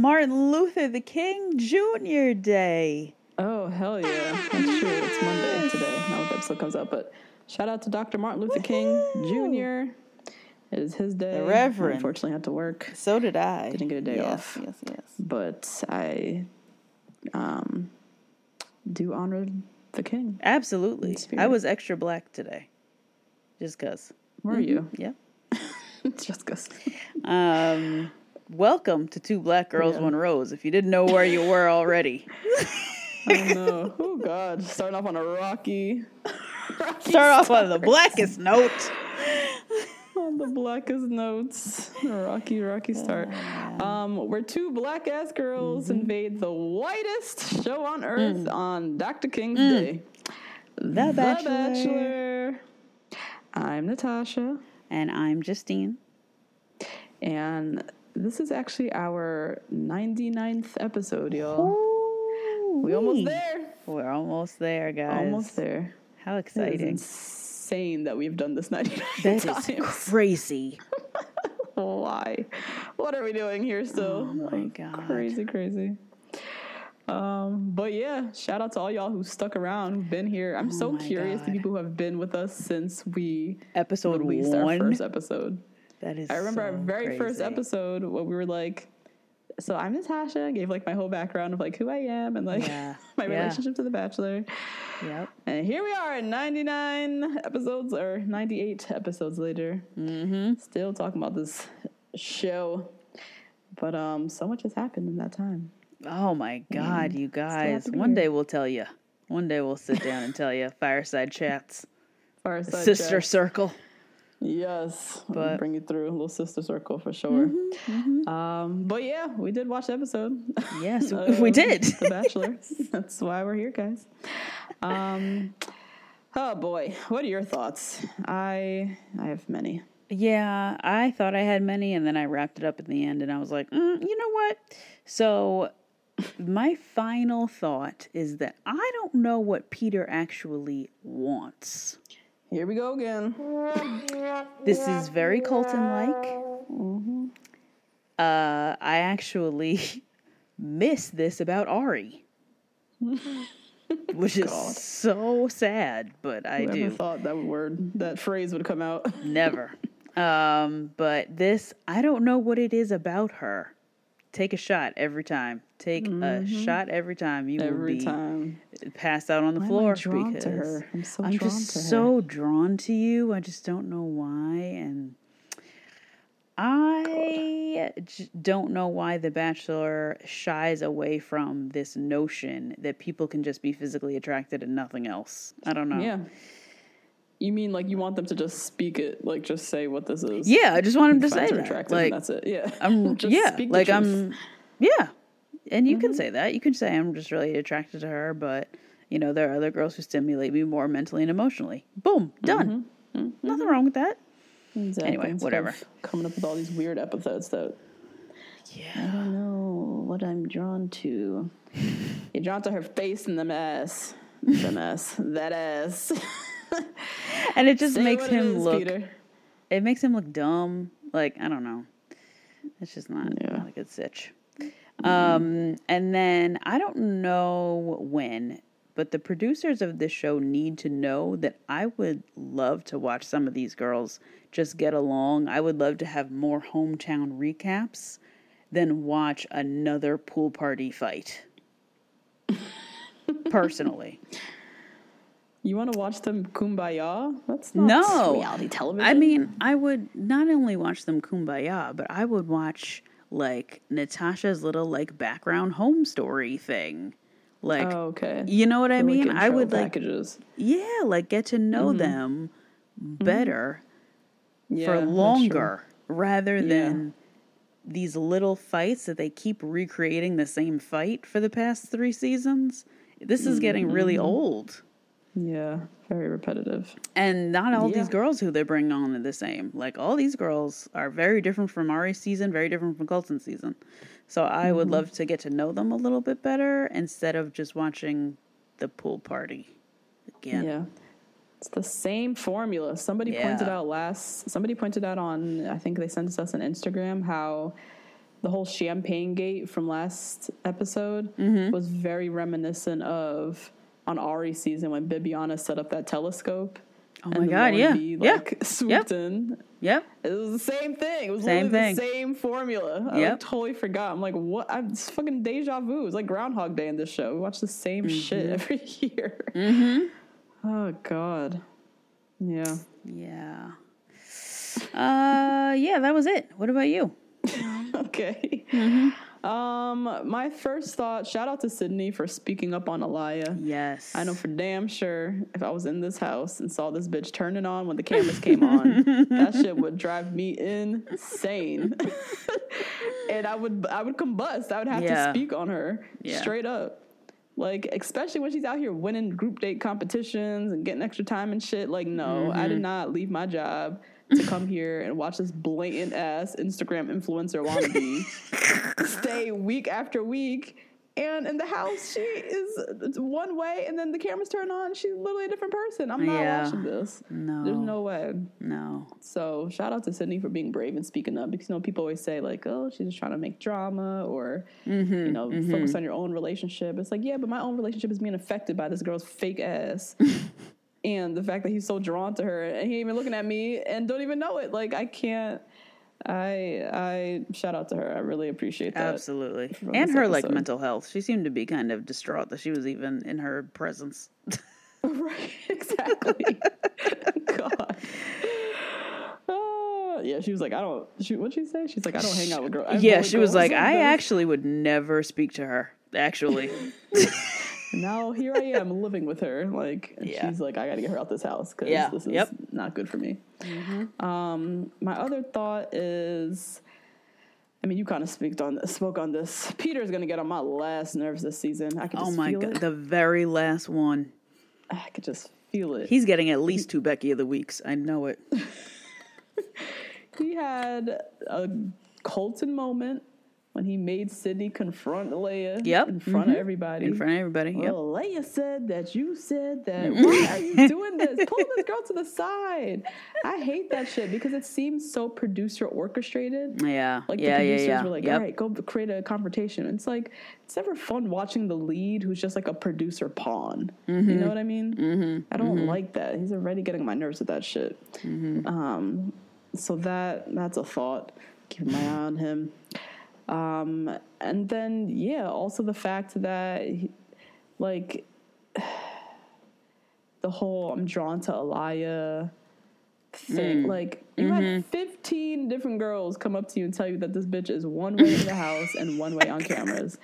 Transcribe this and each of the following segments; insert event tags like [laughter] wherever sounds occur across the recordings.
Martin Luther the King Jr. Day. Oh, hell yeah. That's true. It's Monday today. Not when the episode comes out, but shout out to Dr. Martin Luther King Jr. It is his day. The Reverend. Unfortunately, had to work, So did I. Didn't get a day yes, off. Yes, yes. but I um, do honor the king. Absolutely. I was extra black today. Just cuz. Were you? Yeah. [laughs] Just because. Um, welcome to Two Black Girls, Yeah. One Rose. If you didn't know where you were already, [laughs] Oh, no. Oh, God. Starting off on a rocky. rocky start off on the blackest note. [laughs] on the blackest notes. Rocky, rocky start. Um, where two black ass girls Mm-hmm. invade the whitest show on earth Mm. on Dr. King's Day. The Bachelor. Bachelor. I'm Natasha, And I'm Justine. and this is actually our 99th episode, y'all. We almost there. We're almost there, guys. Almost there. How exciting. insane that we've done this 99 That times. is [laughs] crazy. Why? What are we doing here still? Oh my God. Crazy, crazy. Um, but yeah, shout out to all y'all who stuck around, who've been here. I'm so Oh my curious to people who have been with us since we Episode released our first episode. That is I remember our so very first episode when we were like, so I'm Natasha, I gave like my whole background of like who I am and like Yeah, [laughs] my yeah. relationship to the Bachelor. Yep. And here we are at 99 episodes or 98 episodes later. Mm-hmm. Still talking about this show. But um, so much has happened in that time. Oh my God, you guys. One day we'll tell you. One day we'll sit down and tell you. Fireside chats, Fireside sister chat. circle. Yes, But- bring you through a little sister circle for sure. Mm-hmm, Um, but yeah, we did watch the episode. Yes, [laughs] we did. The Bachelor. [laughs] That's why we're here, guys. Um, oh boy, what are your thoughts? I I have many. Yeah, I thought I had many, and then I wrapped it up at the end, and I was like, mm, you know what? So, my final thought is that I don't know what Peter actually wants. Here we go again. This is very Colton like. Uh, I actually [laughs] miss this about Ari, [laughs] which is so sad, but I Whoever do. thought that word, that phrase would come out? Never. [laughs] Um, but this, I don't know what it is about her. Take a shot every time. Take a mm-hmm. shot every time. You will Every be time. passed out on the Why floor drawn to her? I'm so I'm drawn just to her. so drawn to you. I just don't know why, and I j- don't know why The Bachelor shies away from this notion that people can just be physically attracted and nothing else. I don't know. Yeah. You mean like you want them to just speak it, like just say what this is? Yeah, I just want them to say that. attractive, Like and that's it. Yeah. I'm [laughs] Just yeah, like. I'm yeah. And you Mm-hmm. can say that. You can say I'm just really attracted to her, but you know, there are other girls who stimulate me more mentally and emotionally. Boom, done. Mm-hmm. Nothing wrong with that. Exactly. Anyway, Instead whatever. Coming up with all these weird epithets that Yeah. I don't know what I'm drawn to. [laughs] You're drawn to her face and the ass. The mess. That ass. [laughs] [laughs] And it just Say makes him is, look. Peter. It makes him look dumb. Like I don't know. It's just not, Yeah. not a good sitch. Um, and then I don't know when, but the producers of this show need to know that I would love to watch some of these girls just get along. I would love to have more hometown recaps than watch another pool party fight. [laughs] Personally. You want to watch them kumbaya? That's not No. reality television. I mean, I would not only watch them kumbaya, but I would watch like Natasha's little like background home story thing. Like oh, okay. you know what I The, like, mean? I intro would like yeah, like get to know them better Yeah, for longer rather Yeah. than these little fights that they keep recreating the same fight for the past 3 seasons. This is getting really Mm-hmm. old. Yeah, very repetitive. And not all these girls who they bring on are the same. Like all these girls are very different from Ari's season, very different from Colton's season. So I would Mm-hmm. love to get to know them a little bit better instead of just watching the pool party again. Yeah. It's the same formula. Somebody pointed out last somebody pointed out on I think they sent us an Instagram how the whole champagne gate from last episode Mm-hmm. was very reminiscent of on Ari's season when Bibiana set up that telescope. Oh my God, yeah. B, Yeah. like swooped Yep. in. Yep. It was the same thing. It was Same thing. the same formula. I Yep. like, totally forgot. I'm like, what? I'm it's fucking deja vu. It's like Groundhog Day in this show. We watch the same shit Mm-hmm. [laughs] every year. Mm-hmm. Oh God. Yeah. Yeah. Uh yeah, that was it. What about you? [laughs] Okay. Mm-hmm. Um, my first thought. Shout out to Sydney for speaking up on Alayah. Yes. I know for damn sure if I was in this house and saw this bitch turning on when the cameras came on, [laughs] that shit would drive me insane. [laughs] and I would I would combust. I would have Yeah. to speak on her Yeah. straight up. Like especially when she's out here winning group date competitions and getting extra time and shit. Like no, I Mm-hmm. did not leave my job to come here and watch this blatant ass Instagram influencer wannabe [laughs] stay week after week. And in the house, she is one way, and then the cameras turn on. She's literally a different person. I'm not Yeah. watching this. No. There's no way. No. So shout out to Sydney for being brave and speaking up because you know people always say like, oh, she's just trying to make drama or Mm-hmm, you know focus on your own relationship. It's like yeah, but my own relationship is being affected by this girl's fake ass. [laughs] and the fact that he's so drawn to her and he ain't even looking at me and don't even know it. Like I can't. I I shout out to her. I really appreciate that. Absolutely. And her like mental health. She seemed to be kind of distraught that she was even in her presence. [laughs] right, exactly. [laughs] God. Ah, yeah, she was like, I don't. She, what'd she say? She's like, I don't hang out with girls. Yeah, she was like, I actually would never speak to her. Actually. [laughs] Now here I am living with her. Like, and Yeah. she's like, I got to get her out of this house because Yeah, this is yep. not good for me. Um, my other thought is. I mean, you kind of spoke on spoke on this. Peter's gonna get on my last nerves this season. I can oh my god, it. the very last one. I could just feel it. He's getting at least two Becky of the weeks. I know it. [laughs] He had a Colton moment when he made Sydney confront Leia Yep. in front of everybody. In front of everybody. Yep. Well, Leia said that you said that. Why are you doing this? Pull this girl to the side. I hate that shit because it seems so producer orchestrated. [laughs] Yeah. Like yeah, the producers yeah. were like, yep. all right, go create a confrontation. It's like it's never fun watching the lead who's just like a producer pawn. Mm-hmm. You know what I mean? Mm-hmm. I don't like that. He's already getting my nerves with that shit. Mm-hmm. Um, so that that's a thought. Keeping my eye on him. Um, and then yeah, also the fact that he- like [sighs] the whole I'm drawn to Alayah thing. Like you had 15 different girls come up to you and tell you that this bitch is one way in the house and one way on cameras.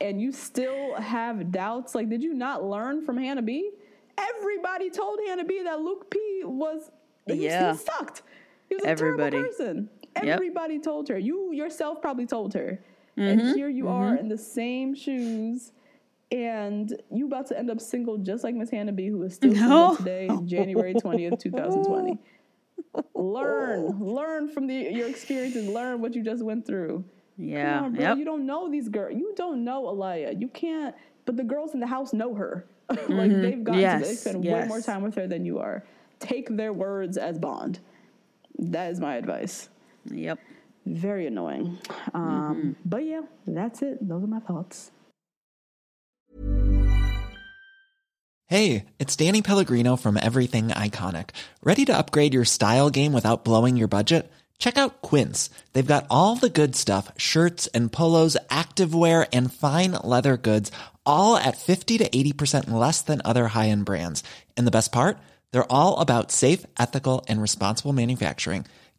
And you still have doubts. Like, did you not learn from Hannah B? Everybody told Hannah B that Luke P was he, Yeah. he sucked. He was a Everybody. terrible person. Yep. Everybody told her. You yourself probably told her. Mm-hmm. And here you are in the same shoes and you about to end up single just like Miss Hannah B, who is still No. single today, January 20th, [laughs] 2020. learn, learn from the your experiences, learn what you just went through. Yeah. Come on, bro. Yep. You don't know these girls. You don't know Alayah. You can't. But the girls in the house know her. [laughs] like Mm-hmm. they've got to. They Yes, spend way more time with her than you are. Take their words as bond. That is my advice. Yep. Very annoying. Um, Mm-hmm. But yeah, that's it. Those are my thoughts. Hey, it's Danny Pellegrino from Everything Iconic. Ready to upgrade your style game without blowing your budget? Check out Quince. They've got all the good stuff shirts and polos, activewear, and fine leather goods, all at 50 to 80% less than other high end brands. And the best part? They're all about safe, ethical, and responsible manufacturing.